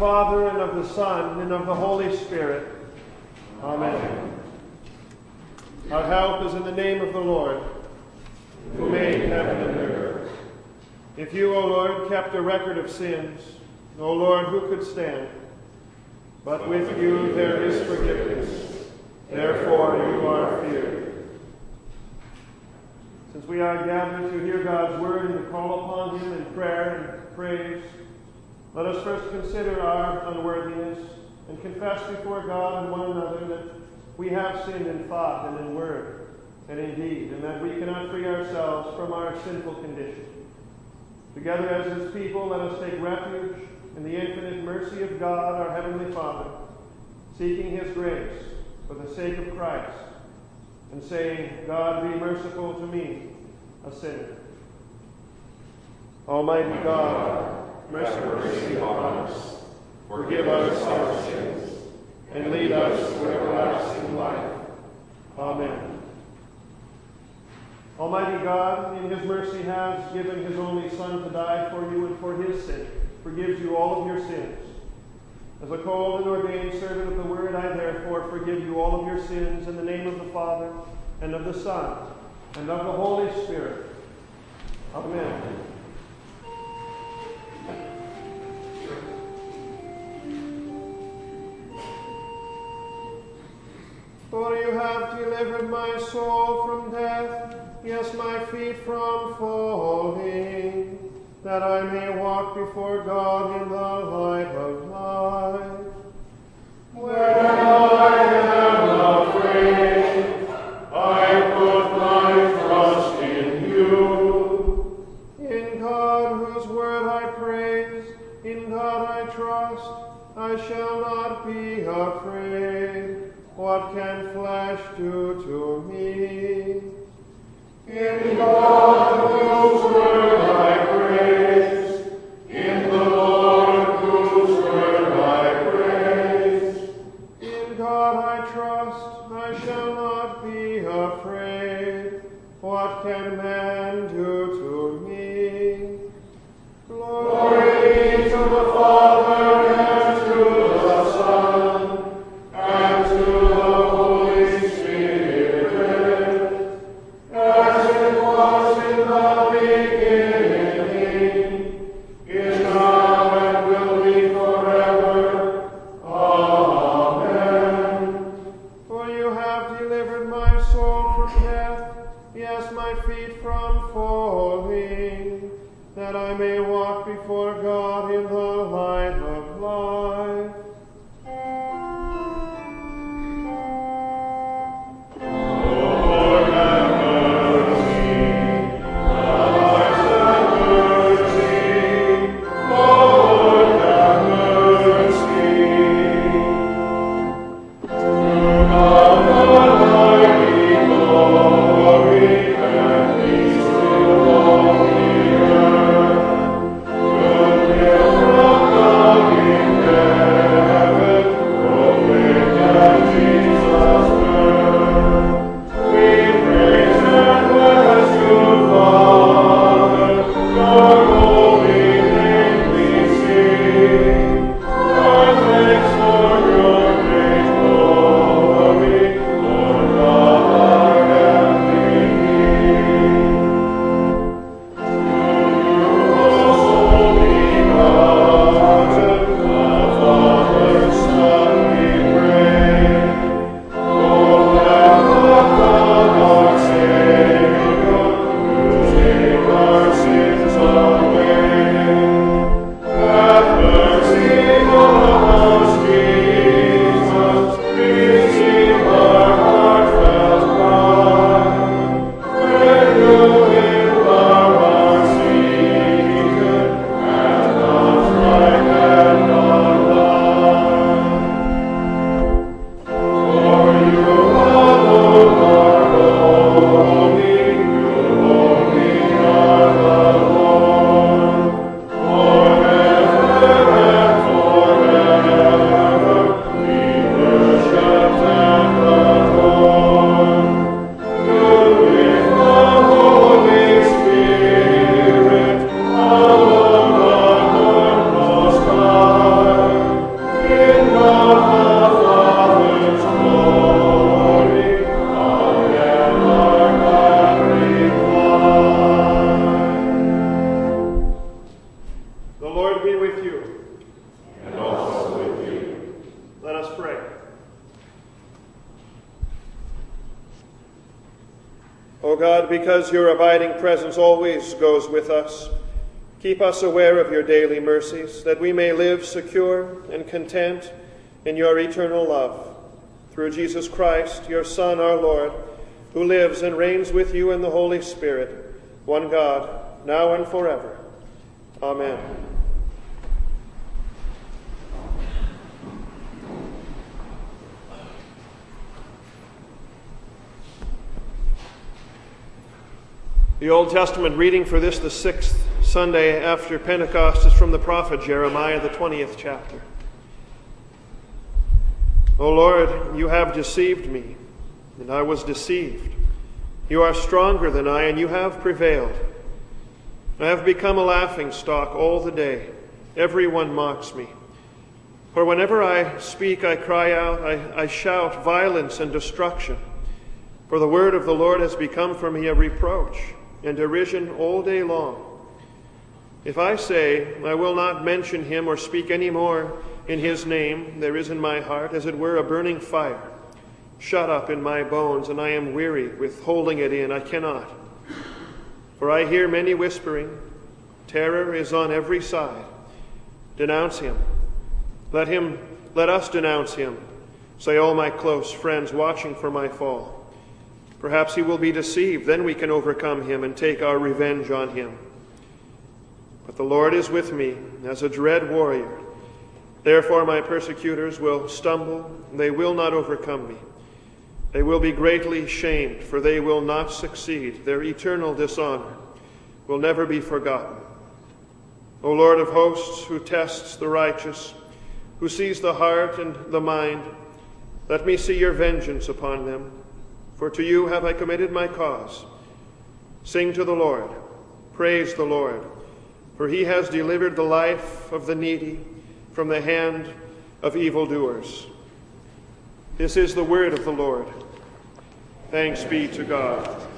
Father, and of the Son, and of the Holy Spirit. Amen. Our help is in the name of the Lord, who made heaven and earth. If you, O Lord, kept a record of sins, O Lord, who could stand? But with you there is forgiveness. Therefore you are feared. Since we are gathered to hear God's word and to call upon him in prayer and praise, let us first consider our unworthiness and confess before God and one another that we have sinned in thought and in word and in deed, and that we cannot free ourselves from our sinful condition. Together as his people, let us take refuge in the infinite mercy of God, our Heavenly Father, seeking his grace for the sake of Christ, and saying, God, be merciful to me, a sinner. Almighty God, mercy upon us, forgive us our sins, and lead us to everlasting life. Amen. Almighty God, in his mercy, has given his only Son to die for you and for his sake, forgives you all of your sins. As a called and ordained servant of the Word, I therefore forgive you all of your sins in the name of the Father, and of the Son, and of the Holy Spirit. Amen. For you have delivered my soul from death, yes, my feet from falling, that I may walk before God in the light of life. When I am afraid, with us, keep us aware of your daily mercies, that we may live secure and content in your eternal love. Through Jesus Christ, your Son, our Lord, who lives and reigns with you in the Holy Spirit, one God, now and forever. Amen. The Old Testament reading for this, the sixth Sunday after Pentecost, is from the prophet Jeremiah, the 20th chapter. O Lord, you have deceived me, and I was deceived. You are stronger than I, and you have prevailed. I have become a laughing stock all the day. Everyone mocks me. For whenever I speak, I cry out, I, I shout violence and destruction. For the word of the Lord has become for me a reproach and derision all day long. If I say, I will not mention him or speak any more in his name, there is in my heart, as it were, a burning fire, shut up in my bones, and I am weary with holding it in. I cannot. For I hear many whispering, terror is on every side. Denounce him. Let him let us denounce him, say all my close friends watching for my fall. Perhaps he will be deceived. Then we can overcome him and take our revenge on him. But the Lord is with me as a dread warrior. Therefore, my persecutors will stumble, they will not overcome me. They will be greatly shamed, for they will not succeed. Their eternal dishonor will never be forgotten. O Lord of hosts, who tests the righteous, who sees the heart and the mind, let me see your vengeance upon them. For to you have I committed my cause. Sing to the Lord, praise the Lord, for he has delivered the life of the needy from the hand of evildoers. This is the word of the Lord. Thanks be to God.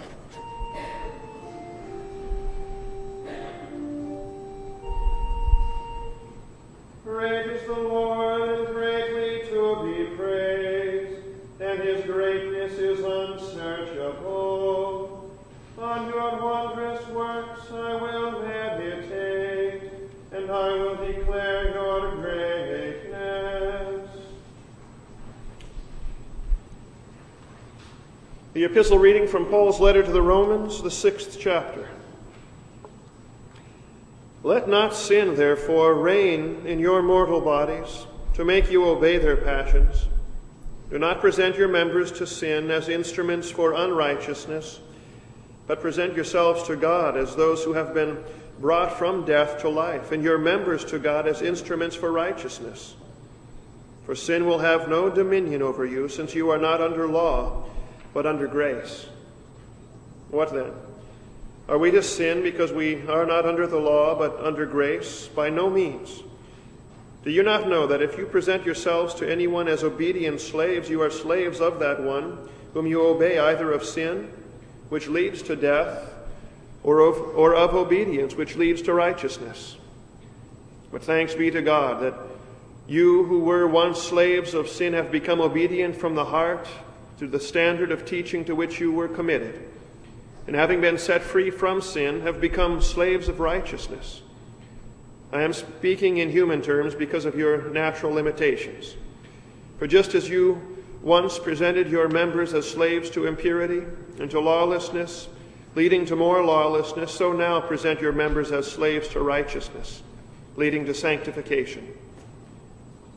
The epistle reading from Paul's letter to the Romans, the sixth chapter. Let not sin, therefore, reign in your mortal bodies to make you obey their passions. Do not present your members to sin as instruments for unrighteousness, but present yourselves to God as those who have been brought from death to life, and your members to God as instruments for righteousness. For sin will have no dominion over you, since you are not under law, but under grace. What then? Are we to sin because we are not under the law, but under grace? By no means. Do you not know that if you present yourselves to anyone as obedient slaves, you are slaves of that one whom you obey either of sin, which leads to death, or of, or of obedience, which leads to righteousness? But thanks be to God that you who were once slaves of sin have become obedient from the heart to the standard of teaching to which you were committed and having been set free from sin, have become slaves of righteousness. I am speaking in human terms because of your natural limitations. For just as you once presented your members as slaves to impurity and to lawlessness, leading to more lawlessness, so now present your members as slaves to righteousness, leading to sanctification.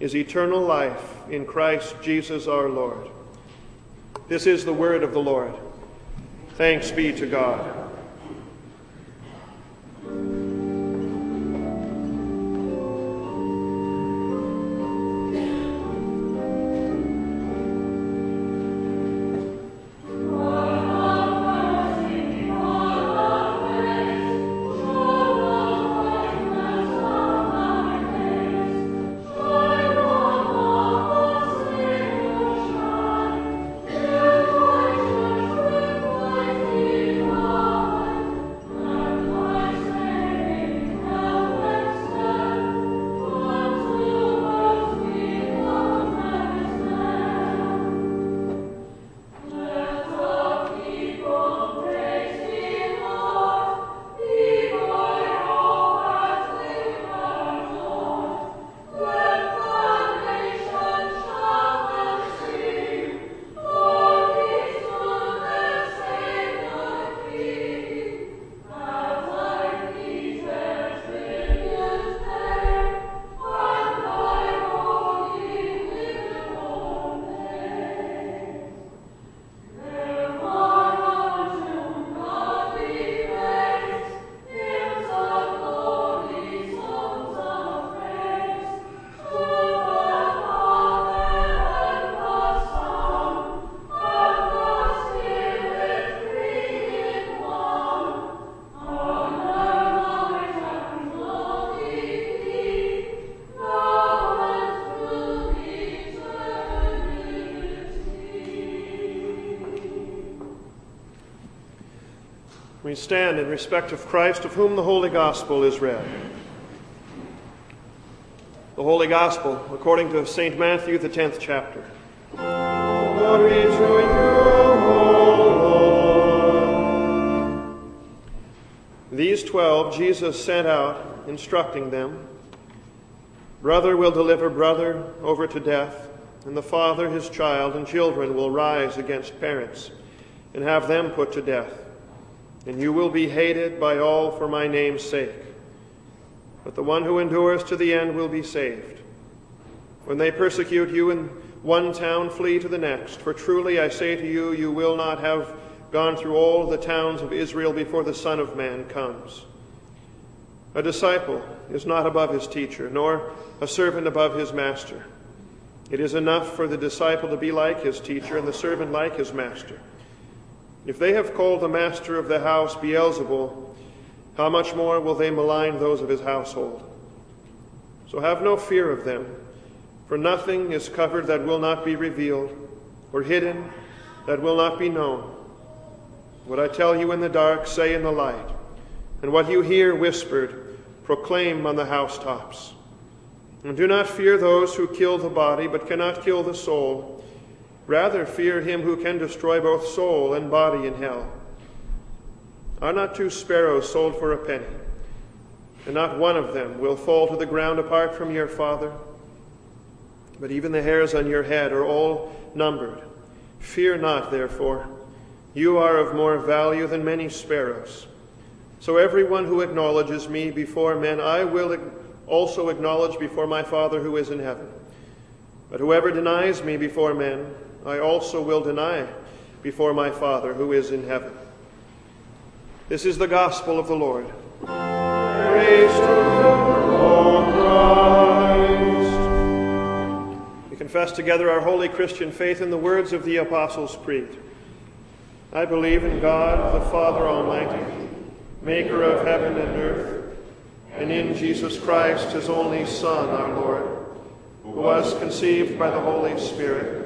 is eternal life in Christ Jesus our Lord. This is the word of the Lord. Thanks be to God. Stand in respect of Christ, of whom the Holy Gospel is read. The Holy Gospel, according to St. Matthew, the 10th chapter. These twelve Jesus sent out, instructing them Brother will deliver brother over to death, and the father his child, and children will rise against parents and have them put to death and you will be hated by all for my name's sake. But the one who endures to the end will be saved. When they persecute you in one town, flee to the next. For truly I say to you, you will not have gone through all the towns of Israel before the Son of Man comes. A disciple is not above his teacher, nor a servant above his master. It is enough for the disciple to be like his teacher and the servant like his master. If they have called the master of the house Beelzebul, how much more will they malign those of his household? So have no fear of them, for nothing is covered that will not be revealed, or hidden that will not be known. What I tell you in the dark, say in the light, and what you hear whispered, proclaim on the housetops. And do not fear those who kill the body, but cannot kill the soul Rather, fear him who can destroy both soul and body in hell. Are not two sparrows sold for a penny? And not one of them will fall to the ground apart from your Father? But even the hairs on your head are all numbered. Fear not, therefore. You are of more value than many sparrows. So everyone who acknowledges me before men, I will also acknowledge before my Father who is in heaven. But whoever denies me before men, I also will deny before my Father who is in heaven. This is the gospel of the Lord. Praise to you, Lord Christ. We confess together our holy Christian faith in the words of the Apostles' Creed. I believe in God, the Father Almighty, maker of heaven and earth, and in Jesus Christ, his only Son, our Lord, who was conceived by the Holy Spirit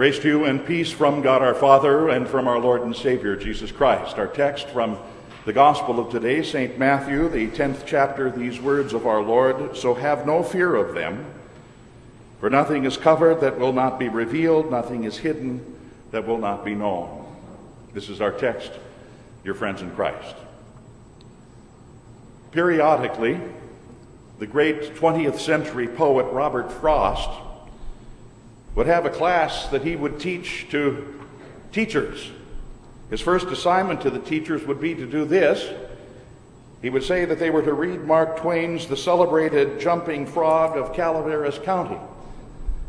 Grace to you and peace from God our Father and from our Lord and Savior Jesus Christ. Our text from the Gospel of today, St. Matthew, the 10th chapter, these words of our Lord So have no fear of them, for nothing is covered that will not be revealed, nothing is hidden that will not be known. This is our text, your friends in Christ. Periodically, the great 20th century poet Robert Frost would have a class that he would teach to teachers. His first assignment to the teachers would be to do this. He would say that they were to read Mark Twain's The Celebrated Jumping Frog of Calaveras County.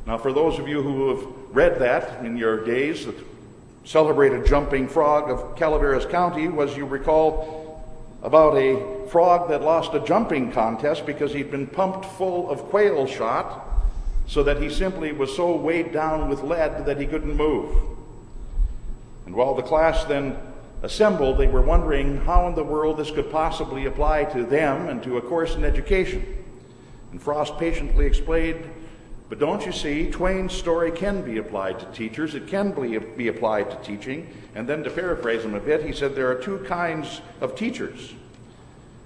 Now, for those of you who have read that in your days, the celebrated jumping frog of Calaveras County was, you recall, about a frog that lost a jumping contest because he'd been pumped full of quail shot so that he simply was so weighed down with lead that he couldn't move. And while the class then assembled, they were wondering how in the world this could possibly apply to them and to a course in education. And Frost patiently explained, but don't you see, Twain's story can be applied to teachers, it can be, applied to teaching. And then to paraphrase him a bit, he said there are two kinds of teachers.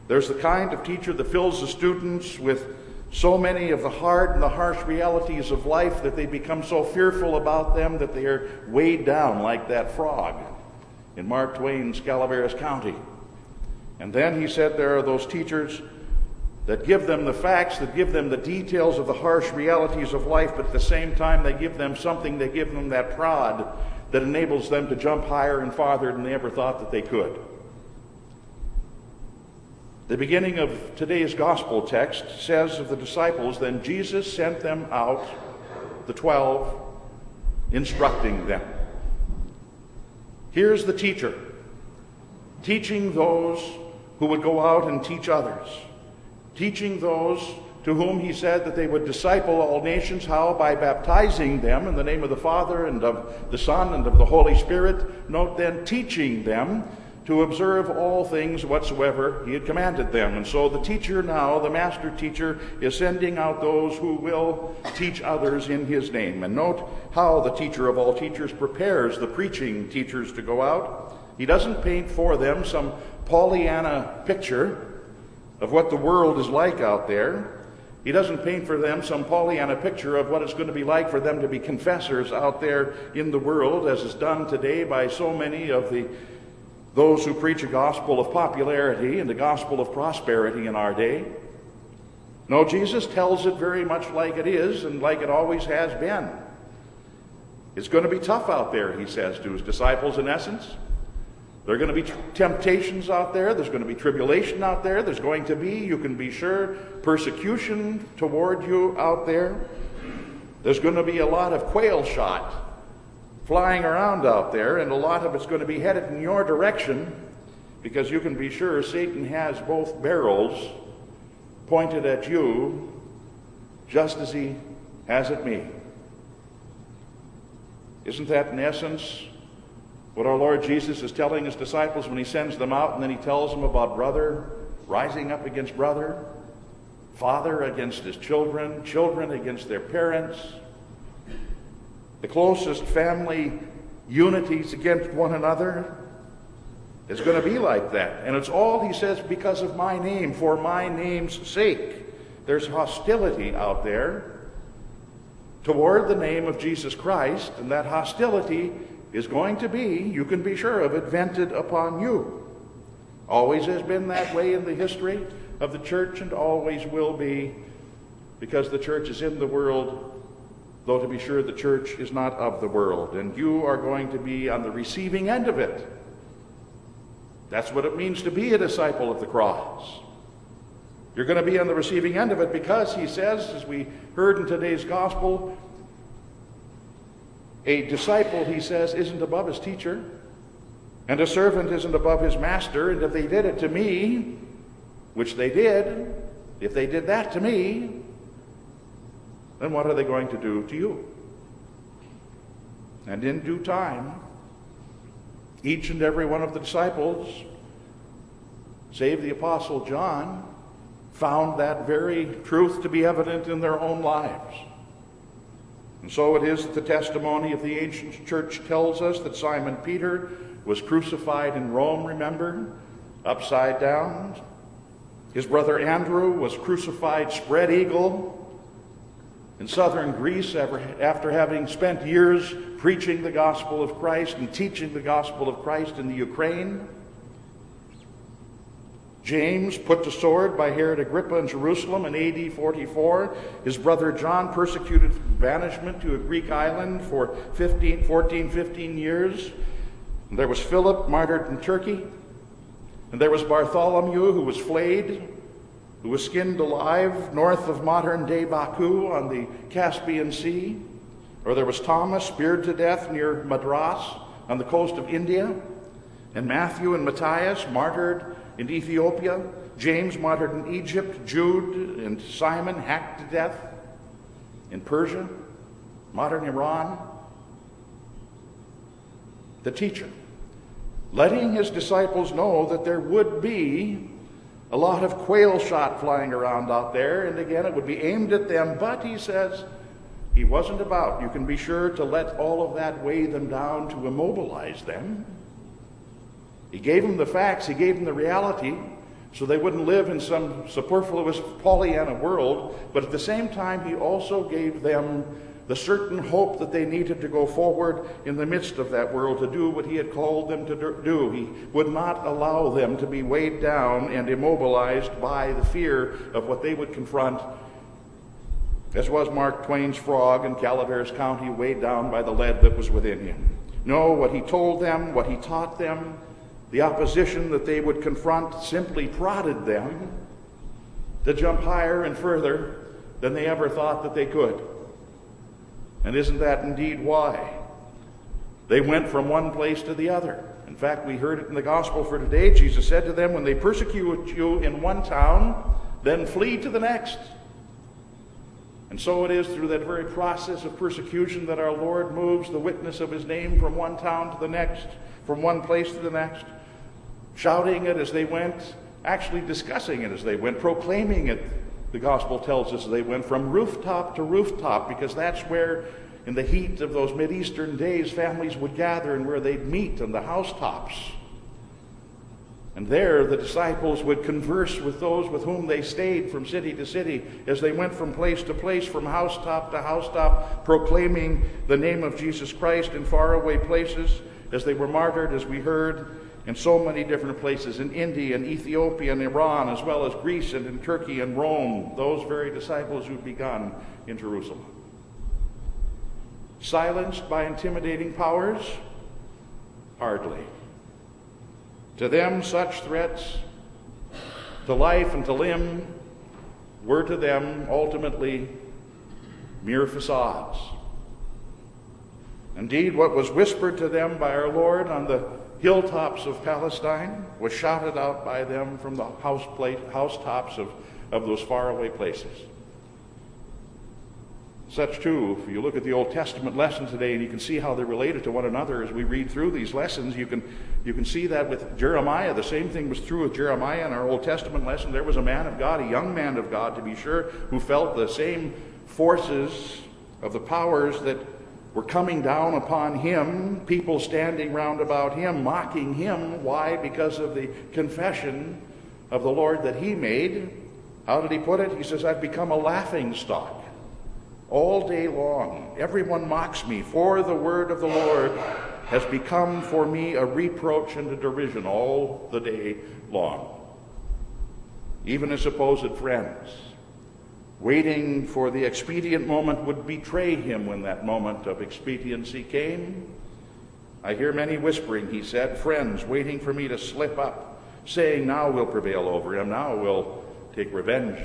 There's the kind of teacher that fills the students with so many of the hard and the harsh realities of life that they become so fearful about them that they are weighed down like that frog in Mark Twain's Calaveras County. And then he said there are those teachers that give them the facts, that give them the details of the harsh realities of life, but at the same time they give them something, they give them that prod that enables them to jump higher and farther than they ever thought that they could. The beginning of today's gospel text says of the disciples, Then Jesus sent them out, the twelve, instructing them. Here's the teacher, teaching those who would go out and teach others, teaching those to whom he said that they would disciple all nations. How? By baptizing them in the name of the Father and of the Son and of the Holy Spirit. Note then, teaching them to observe all things whatsoever he had commanded them. And so the teacher now, the master teacher, is sending out those who will teach others in his name. And note how the teacher of all teachers prepares the preaching teachers to go out. He doesn't paint for them some Pollyanna picture of what the world is like out there. He doesn't paint for them some Pollyanna picture of what it's going to be like for them to be confessors out there in the world, as is done today by so many of the those who preach a gospel of popularity and a gospel of prosperity in our day. No, Jesus tells it very much like it is and like it always has been. It's going to be tough out there, he says to his disciples, in essence. There are going to be temptations out there. There's going to be tribulation out there. There's going to be, you can be sure, persecution toward you out there. There's going to be a lot of quail shot flying around out there, and a lot of it's going to be headed in your direction because you can be sure Satan has both barrels pointed at you just as he has at me. Isn't that, in essence, what our Lord Jesus is telling his disciples when he sends them out and then he tells them about brother rising up against brother, father against his children, children against their parents? The closest family unities against one another. It's going to be like that. And it's all, he says, because of my name, for my name's sake. There's hostility out there toward the name of Jesus Christ, and that hostility is going to be, you can be sure of it, vented upon you. Always has been that way in the history of the church and always will be because the church is in the world though to be sure the church is not of the world, and you are going to be on the receiving end of it. That's what it means to be a disciple of the cross. You're going to be on the receiving end of it because, he says, as we heard in today's gospel, a disciple, he says, isn't above his teacher, and a servant isn't above his master. And if they did it to me, which they did, if they did that to me, then what are they going to do to you? And in due time, each and every one of the disciples, save the Apostle John, found that very truth to be evident in their own lives. And so it is that the testimony of the ancient church tells us that Simon Peter was crucified in Rome, remember, upside down. His brother Andrew was crucified spread eagle in southern Greece after having spent years preaching the gospel of Christ and teaching the gospel of Christ in the Ukraine. James put to sword by Herod Agrippa in Jerusalem in AD 44. His brother John persecuted banishment to a Greek island for 15, 14, 15 years. And there was Philip martyred in Turkey. And there was Bartholomew who was flayed, who was skinned alive north of modern day Baku on the Caspian Sea. Or there was Thomas speared to death near Madras on the coast of India. And Matthew and Matthias martyred in Ethiopia, James martyred in Egypt, Jude and Simon hacked to death in Persia, modern Iran. The teacher, letting his disciples know that there would be a lot of quail shot flying around out there, and again, it would be aimed at them, but he says, he wasn't about, you can be sure, to let all of that weigh them down to immobilize them. He gave them the facts, he gave them the reality, so they wouldn't live in some superfluous Pollyanna world, but at the same time, he also gave them the certain hope that they needed to go forward in the midst of that world to do what he had called them to do. He would not allow them to be weighed down and immobilized by the fear of what they would confront, as was Mark Twain's frog in Calaveras County, weighed down by the lead that was within him. No, what he told them, what he taught them, the opposition that they would confront simply prodded them to jump higher and further than they ever thought that they could. And isn't that indeed why? They went from one place to the other. In fact, we heard it in the gospel for today. Jesus said to them, When they persecute you in one town, then flee to the next. And so it is through that very process of persecution that our Lord moves the witness of his name from one town to the next, from one place to the next, shouting it as they went, actually discussing it as they went, proclaiming it, the gospel tells us they went from rooftop to rooftop because that's where, in the heat of those Mideastern days, families would gather and where they'd meet on the housetops. And there the disciples would converse with those with whom they stayed from city to city as they went from place to place, from housetop to housetop, proclaiming the name of Jesus Christ in faraway places as they were martyred, as we heard, in so many different places in India and Ethiopia and Iran, as well as Greece and in Turkey and Rome, those very disciples who'd begun in Jerusalem. Silenced by intimidating powers? Hardly. To them, such threats to life and to limb were to them ultimately mere facades. Indeed, what was whispered to them by our Lord on the hilltops of Palestine was shouted out by them from the house place, housetops of, of those faraway places. Such, too, if you look at the Old Testament lesson today and you can see how they're related to one another as we read through these lessons, you can, you can see that with Jeremiah. The same thing was true with Jeremiah in our Old Testament lesson. There was a man of God, a young man of God to be sure, who felt the same forces of the powers that were coming down upon him, people standing round about him, mocking him. Why? Because of the confession of the Lord that he made. How did he put it? He says, I've become a laughing stock all day long. Everyone mocks me, for the word of the Lord has become for me a reproach and a derision all the day long. Even his supposed friends waiting for the expedient moment would betray him when that moment of expediency came. I hear many whispering, he said, friends waiting for me to slip up, saying, Now we'll prevail over him, now we'll take revenge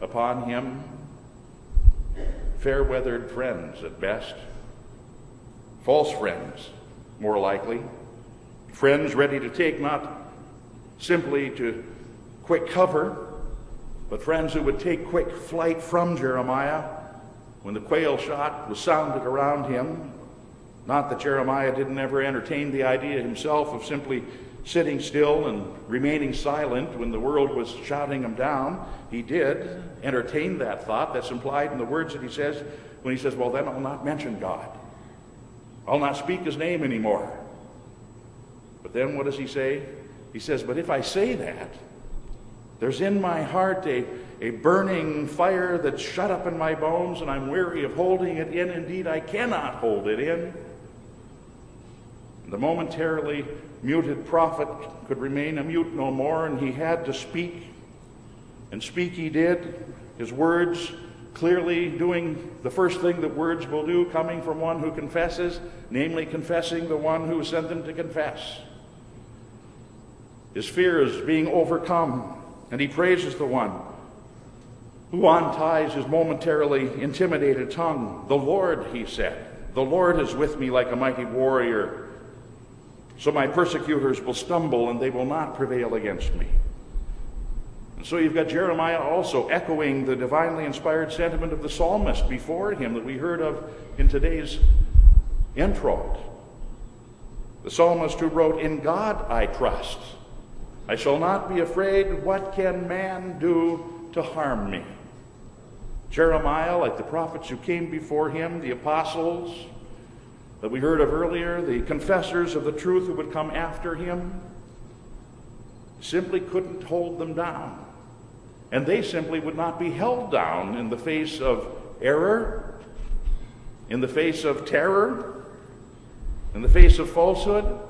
upon him. Fair weathered friends at best, false friends, more likely, friends ready to take not simply to quick cover but friends who would take quick flight from Jeremiah when the quail shot was sounded around him. Not that Jeremiah didn't ever entertain the idea himself of simply sitting still and remaining silent when the world was shouting him down. He did entertain that thought that's implied in the words that he says when he says, Well, then I'll not mention God. I'll not speak his name anymore. But then what does he say? He says, But if I say that, there's in my heart a, a burning fire that's shut up in my bones, and I'm weary of holding it in. Indeed, I cannot hold it in. The momentarily muted prophet could remain a mute no more, and he had to speak. And speak he did, his words clearly doing the first thing that words will do, coming from one who confesses, namely confessing the one who sent them to confess. His fear is being overcome, and he praises the one who unties his momentarily intimidated tongue. The Lord, he said, the Lord is with me like a mighty warrior. So my persecutors will stumble and they will not prevail against me. And so you've got Jeremiah also echoing the divinely inspired sentiment of the psalmist before him that we heard of in today's intro. The psalmist who wrote, In God I trust. I shall not be afraid. What can man do to harm me? Jeremiah, like the prophets who came before him, the apostles, that we heard of earlier, the confessors of the truth who would come after him, simply couldn't hold them down. And they simply would not be held down in the face of error, in the face of terror, in the face of falsehood.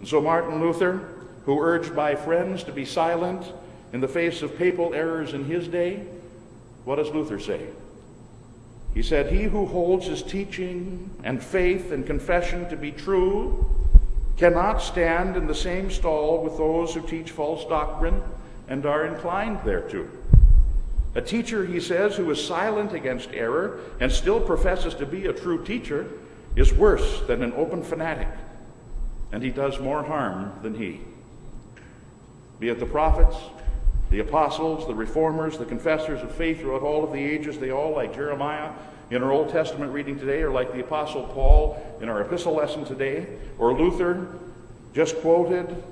And so Martin Luther, who urged by friends to be silent in the face of papal errors in his day, what does Luther say? He said, He who holds his teaching and faith and confession to be true cannot stand in the same stall with those who teach false doctrine and are inclined thereto. A teacher, he says, who is silent against error and still professes to be a true teacher is worse than an open fanatic, and he does more harm than he. Be it the prophets, the apostles, the reformers, the confessors of faith throughout all of the ages, they all, like Jeremiah in our Old Testament reading today, or like the Apostle Paul in our epistle lesson today, or Luther just quoted,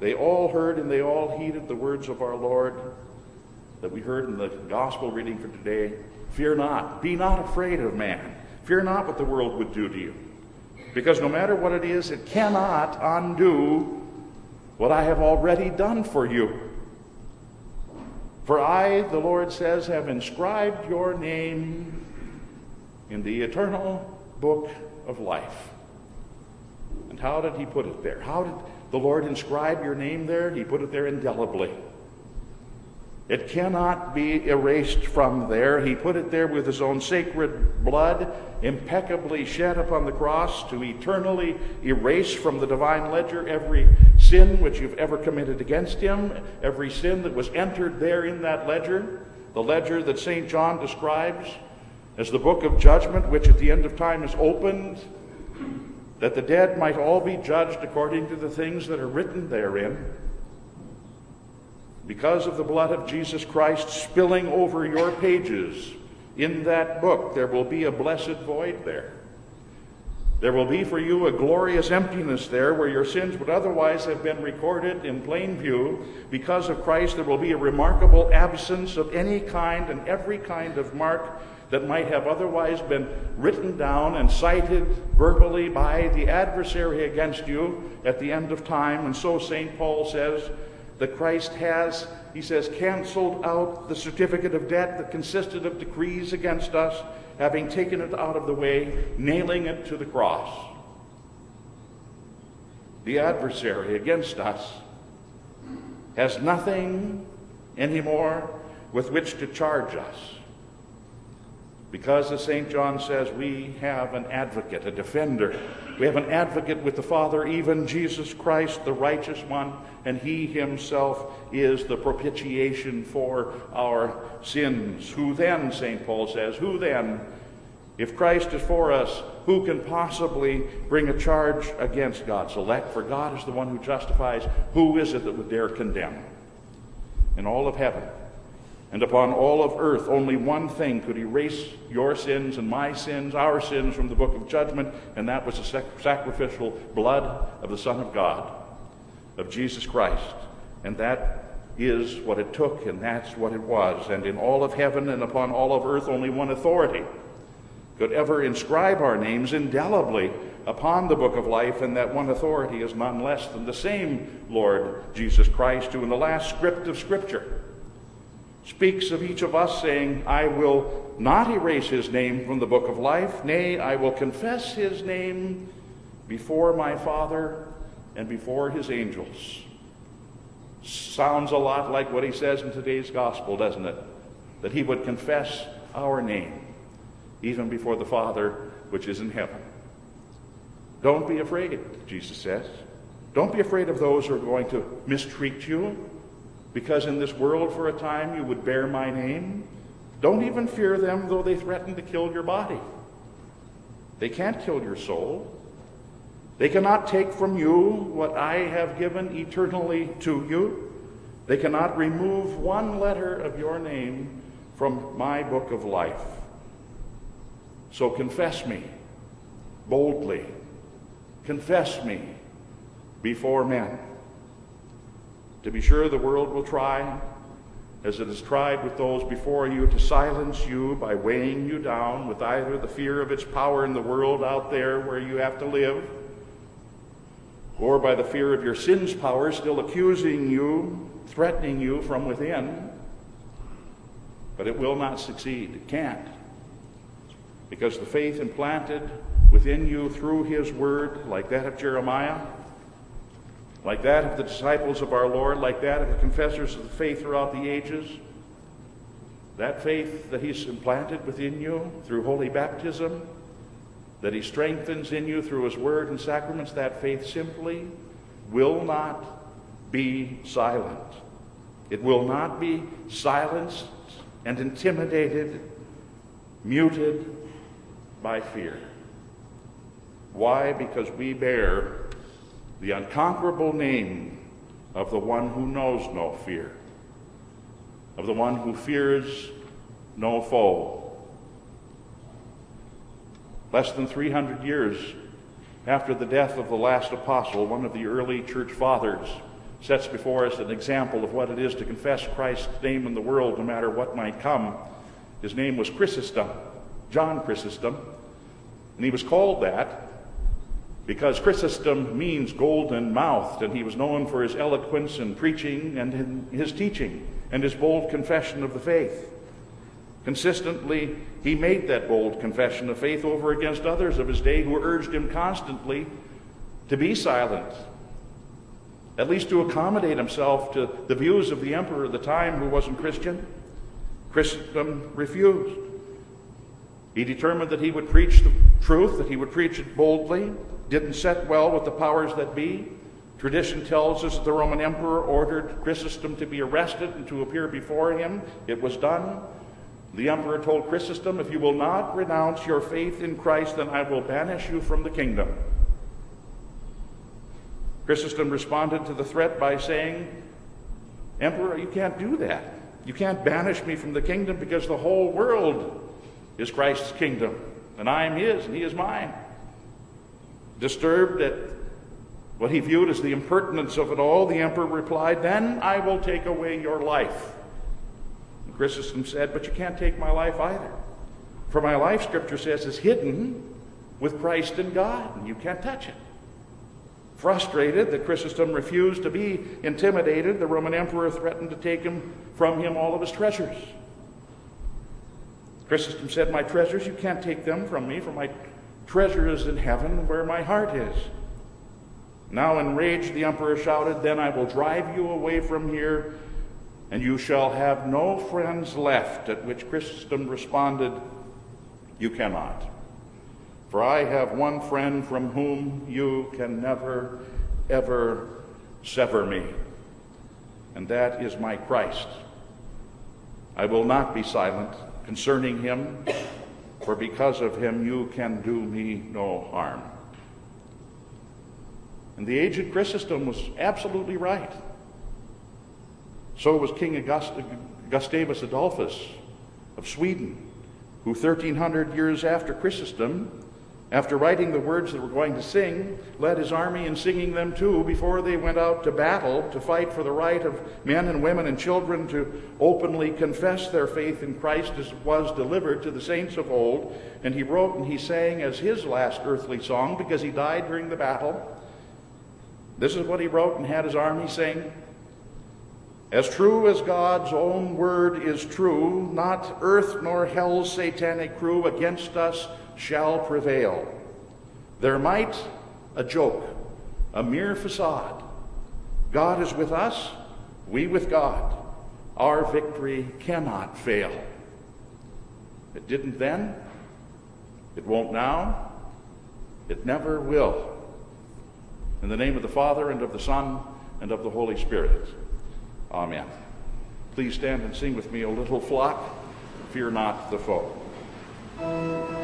they all heard and they all heeded the words of our Lord that we heard in the gospel reading for today. Fear not, be not afraid of man. Fear not what the world would do to you. Because no matter what it is, it cannot undo what I have already done for you. For I, the Lord says, have inscribed your name in the eternal book of life. And how did he put it there? How did the Lord inscribe your name there? He put it there indelibly. It cannot be erased from there. He put it there with his own sacred blood, impeccably shed upon the cross to eternally erase from the divine ledger every sin which you've ever committed against him, every sin that was entered there in that ledger, the ledger that St. John describes as the book of judgment, which at the end of time is opened, that the dead might all be judged according to the things that are written therein. Because of the blood of Jesus Christ spilling over your pages in that book, there will be a blessed void there. There will be for you a glorious emptiness there where your sins would otherwise have been recorded in plain view. Because of Christ, there will be a remarkable absence of any kind and every kind of mark that might have otherwise been written down and cited verbally by the adversary against you at the end of time. And so St. Paul says that Christ has, he says, canceled out the certificate of debt that consisted of decrees against us, having taken it out of the way, nailing it to the cross. The adversary against us has nothing anymore with which to charge us. Because, as St. John says, we have an advocate, a defender. We have an advocate with the Father, even Jesus Christ, the righteous one, and he himself is the propitiation for our sins. Who then, St. Paul says, who then, if Christ is for us, who can possibly bring a charge against God's elect? For God is the one who justifies. Who is it that would dare condemn? In all of heaven And upon all of earth, only one thing could erase your sins and my sins, our sins, from the book of judgment, and that was the sac- sacrificial blood of the Son of God, of Jesus Christ. And that is what it took, and that's what it was. And in all of heaven and upon all of earth, only one authority could ever inscribe our names indelibly upon the book of life, and that one authority is none less than the same Lord Jesus Christ, who in the last script of Scripture speaks of each of us, saying, I will not erase his name from the book of life, nay, I will confess his name before my Father and before his angels. Sounds a lot like what he says in today's gospel, doesn't it? That he would confess our name even before the Father which is in heaven. Don't be afraid, Jesus says. Don't be afraid of those who are going to mistreat you, because in this world for a time you would bear my name. Don't even fear them, though they threaten to kill your body. They can't kill your soul. They cannot take from you what I have given eternally to you. They cannot remove one letter of your name from my book of life. So confess me boldly. Confess me before men. To be sure, the world will try, as it has tried with those before you, to silence you by weighing you down with either the fear of its power in the world out there where you have to live, or by the fear of your sin's power still accusing you, threatening you from within. But it will not succeed. It can't. Because the faith implanted within you through His Word, like that of Jeremiah, like that of the disciples of our Lord, like that of the confessors of the faith throughout the ages, that faith that He's implanted within you through holy baptism, that He strengthens in you through His Word and sacraments, that faith simply will not be silent. It will not be silenced and intimidated, muted by fear. Why? Because we bear the unconquerable name of the one who knows no fear, of the one who fears no foe. Less than 300 years after the death of the last apostle, one of the early church fathers sets before us an example of what it is to confess Christ's name in the world no matter what might come. His name was Chrysostom, John Chrysostom, and he was called that because Chrysostom means golden mouthed, and he was known for his eloquence in preaching and in his teaching and his bold confession of the faith. Consistently, he made that bold confession of faith over against others of his day who urged him constantly to be silent, at least to accommodate himself to the views of the emperor of the time who wasn't Christian. Chrysostom refused. He determined that he would preach the truth, that he would preach it boldly, didn't set well with the powers that be. Tradition tells us that the Roman emperor ordered Chrysostom to be arrested and to appear before him. It was done. The emperor told Chrysostom, If you will not renounce your faith in Christ, then I will banish you from the kingdom. Chrysostom responded to the threat by saying, Emperor, you can't do that. You can't banish me from the kingdom because the whole world is Christ's kingdom, and I am his, and he is mine. Disturbed at what he viewed as the impertinence of it all, the emperor replied, Then I will take away your life. And Chrysostom said, But you can't take my life either. For my life, Scripture says, is hidden with Christ and God, and you can't touch it. Frustrated that Chrysostom refused to be intimidated, the Roman emperor threatened to take him from him all of his treasures. Chrysostom said, My treasures, you can't take them from me, for my treasure is in heaven where my heart is. Now, enraged, the emperor shouted, Then I will drive you away from here, and you shall have no friends left. At which Chrysostom responded, You cannot. For I have one friend from whom you can never, ever sever me, and that is my Christ. I will not be silent concerning him, for because of him you can do me no harm. And the aged Chrysostom was absolutely right. So was King Augustus, Gustavus Adolphus of Sweden, who 1300 years after Chrysostom after writing the words that we're going to sing, led his army in singing them too before they went out to battle to fight for the right of men and women and children to openly confess their faith in Christ as was delivered to the saints of old. And he wrote and he sang as his last earthly song because he died during the battle. This is what he wrote and had his army sing. As true as God's own word is true, not earth nor hell's satanic crew against us shall prevail. Their might, a joke, a mere facade. God is with us, we with God. Our victory cannot fail. It didn't then, it won't now, it never will. In the name of the Father, and of the Son, and of the Holy Spirit. Amen. Please stand and sing with me, O little flock, fear not the foe.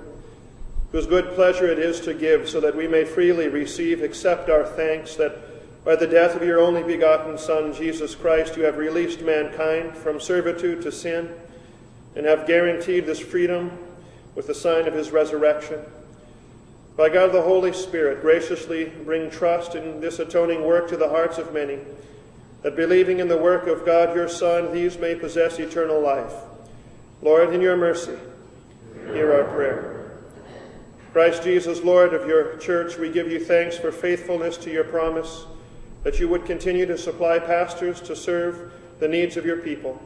whose good pleasure it is to give, so that we may freely receive, accept our thanks that by the death of your only begotten Son, Jesus Christ, you have released mankind from servitude to sin and have guaranteed this freedom with the sign of his resurrection. By God the Holy Spirit, graciously bring trust in this atoning work to the hearts of many, that believing in the work of God your Son, these may possess eternal life. Lord, in your mercy, hear our prayer. Christ Jesus, Lord of your church, we give you thanks for faithfulness to your promise that you would continue to supply pastors to serve the needs of your people.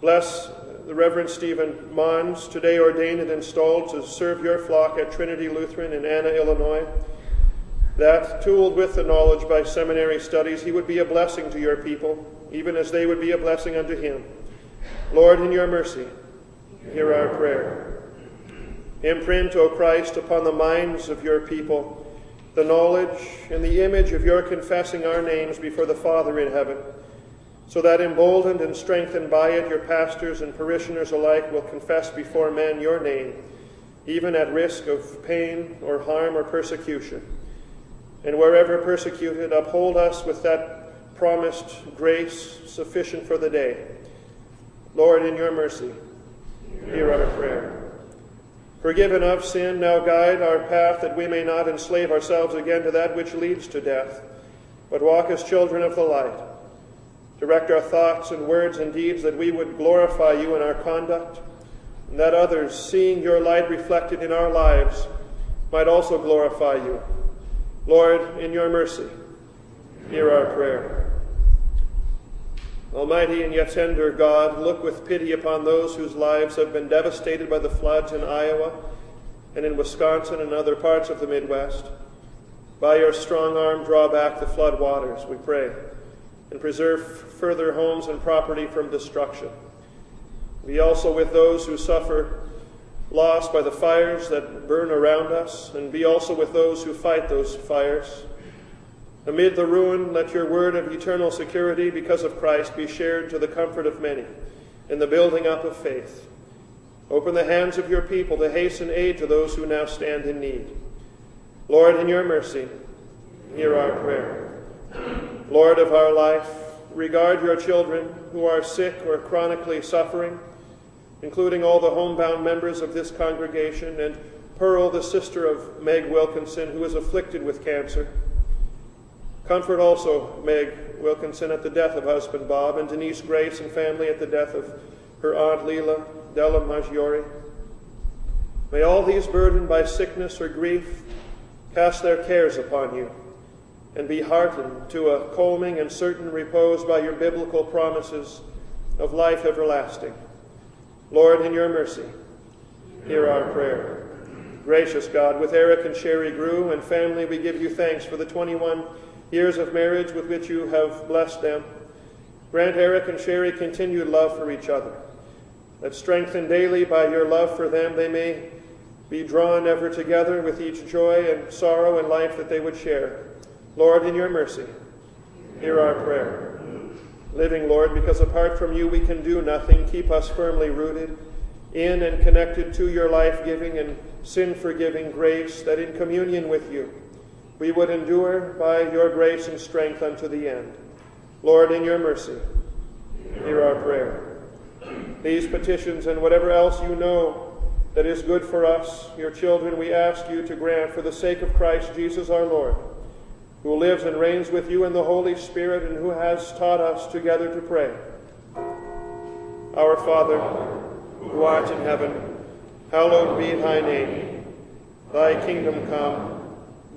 Bless the Reverend Stephen Mons, today ordained and installed to serve your flock at Trinity Lutheran in Anna, Illinois, that, tooled with the knowledge by seminary studies, he would be a blessing to your people, even as they would be a blessing unto him. Lord, in your mercy, hear our prayer. Imprint, O Christ, upon the minds of your people the knowledge and the image of your confessing our names before the Father in heaven, so that emboldened and strengthened by it, your pastors and parishioners alike will confess before men your name, even at risk of pain or harm or persecution. And wherever persecuted, uphold us with that promised grace sufficient for the day Lord, in your mercy, hear our prayer. Forgiven of sin, now guide our path that we may not enslave ourselves again to that which leads to death, but walk as children of the light. Direct our thoughts and words and deeds that we would glorify you in our conduct, and that others, seeing your light reflected in our lives, might also glorify you. Lord, in your mercy, hear our prayer. Almighty and yet tender God, look with pity upon those whose lives have been devastated by the floods in Iowa and in Wisconsin and other parts of the Midwest. By your strong arm, draw back the flood waters, we pray, and preserve further homes and property from destruction. Be also with those who suffer loss by the fires that burn around us, and be also with those who fight those fires. Amid the ruin, let your word of eternal security because of Christ be shared to the comfort of many in the building up of faith. Open the hands of your people to hasten aid to those who now stand in need. Lord, in your mercy, hear our prayer. Lord of our life, regard your children who are sick or chronically suffering, including all the homebound members of this congregation, and Pearl, the sister of Meg Wilkinson, who is afflicted with cancer. Comfort also Meg Wilkinson at the death of husband Bob, and Denise Grace and family at the death of her aunt Leela Della Maggiore. May all these burdened by sickness or grief cast their cares upon you and be heartened to a calming and certain repose by your biblical promises of life everlasting. Lord, in your mercy, hear our prayer. Gracious God, with Eric and Sherry Grew and family, we give you thanks for the 21 years of marriage with which you have blessed them. Grant Eric and Sherry continued love for each other. That strengthened daily by your love for them, they may be drawn ever together with each joy and sorrow and life that they would share. Lord, in your mercy, hear our prayer. Living, Lord, because apart from you we can do nothing, keep us firmly rooted in and connected to your life giving and sin forgiving grace, that in communion with you we would endure by your grace and strength unto the end. Lord, in your mercy, hear our prayer. These petitions and whatever else you know that is good for us, your children, we ask you to grant for the sake of Christ Jesus our Lord, who lives and reigns with you in the Holy Spirit and who has taught us together to pray. Our Father, who art in heaven, hallowed be thy name. Thy kingdom come,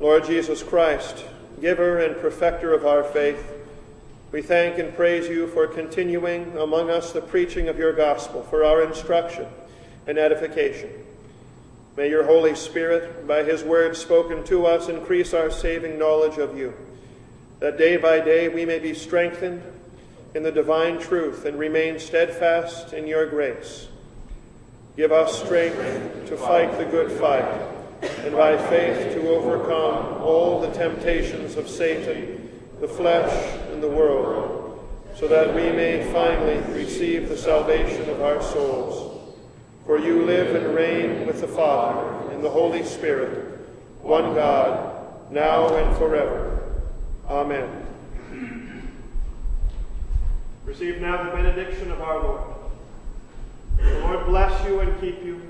Lord Jesus Christ, giver and perfecter of our faith, we thank and praise you for continuing among us the preaching of your gospel, for our instruction and edification. May your Holy Spirit, by his word spoken to us, increase our saving knowledge of you, that day by day we may be strengthened in the divine truth and remain steadfast in your grace. Give us strength to fight the good fight, and by faith to overcome all the temptations of Satan, the flesh, and the world, so that we may finally receive the salvation of our souls. For you live and reign with the Father and the Holy Spirit, one God, now and forever. Amen. Receive now the benediction of our Lord. The Lord bless you and keep you.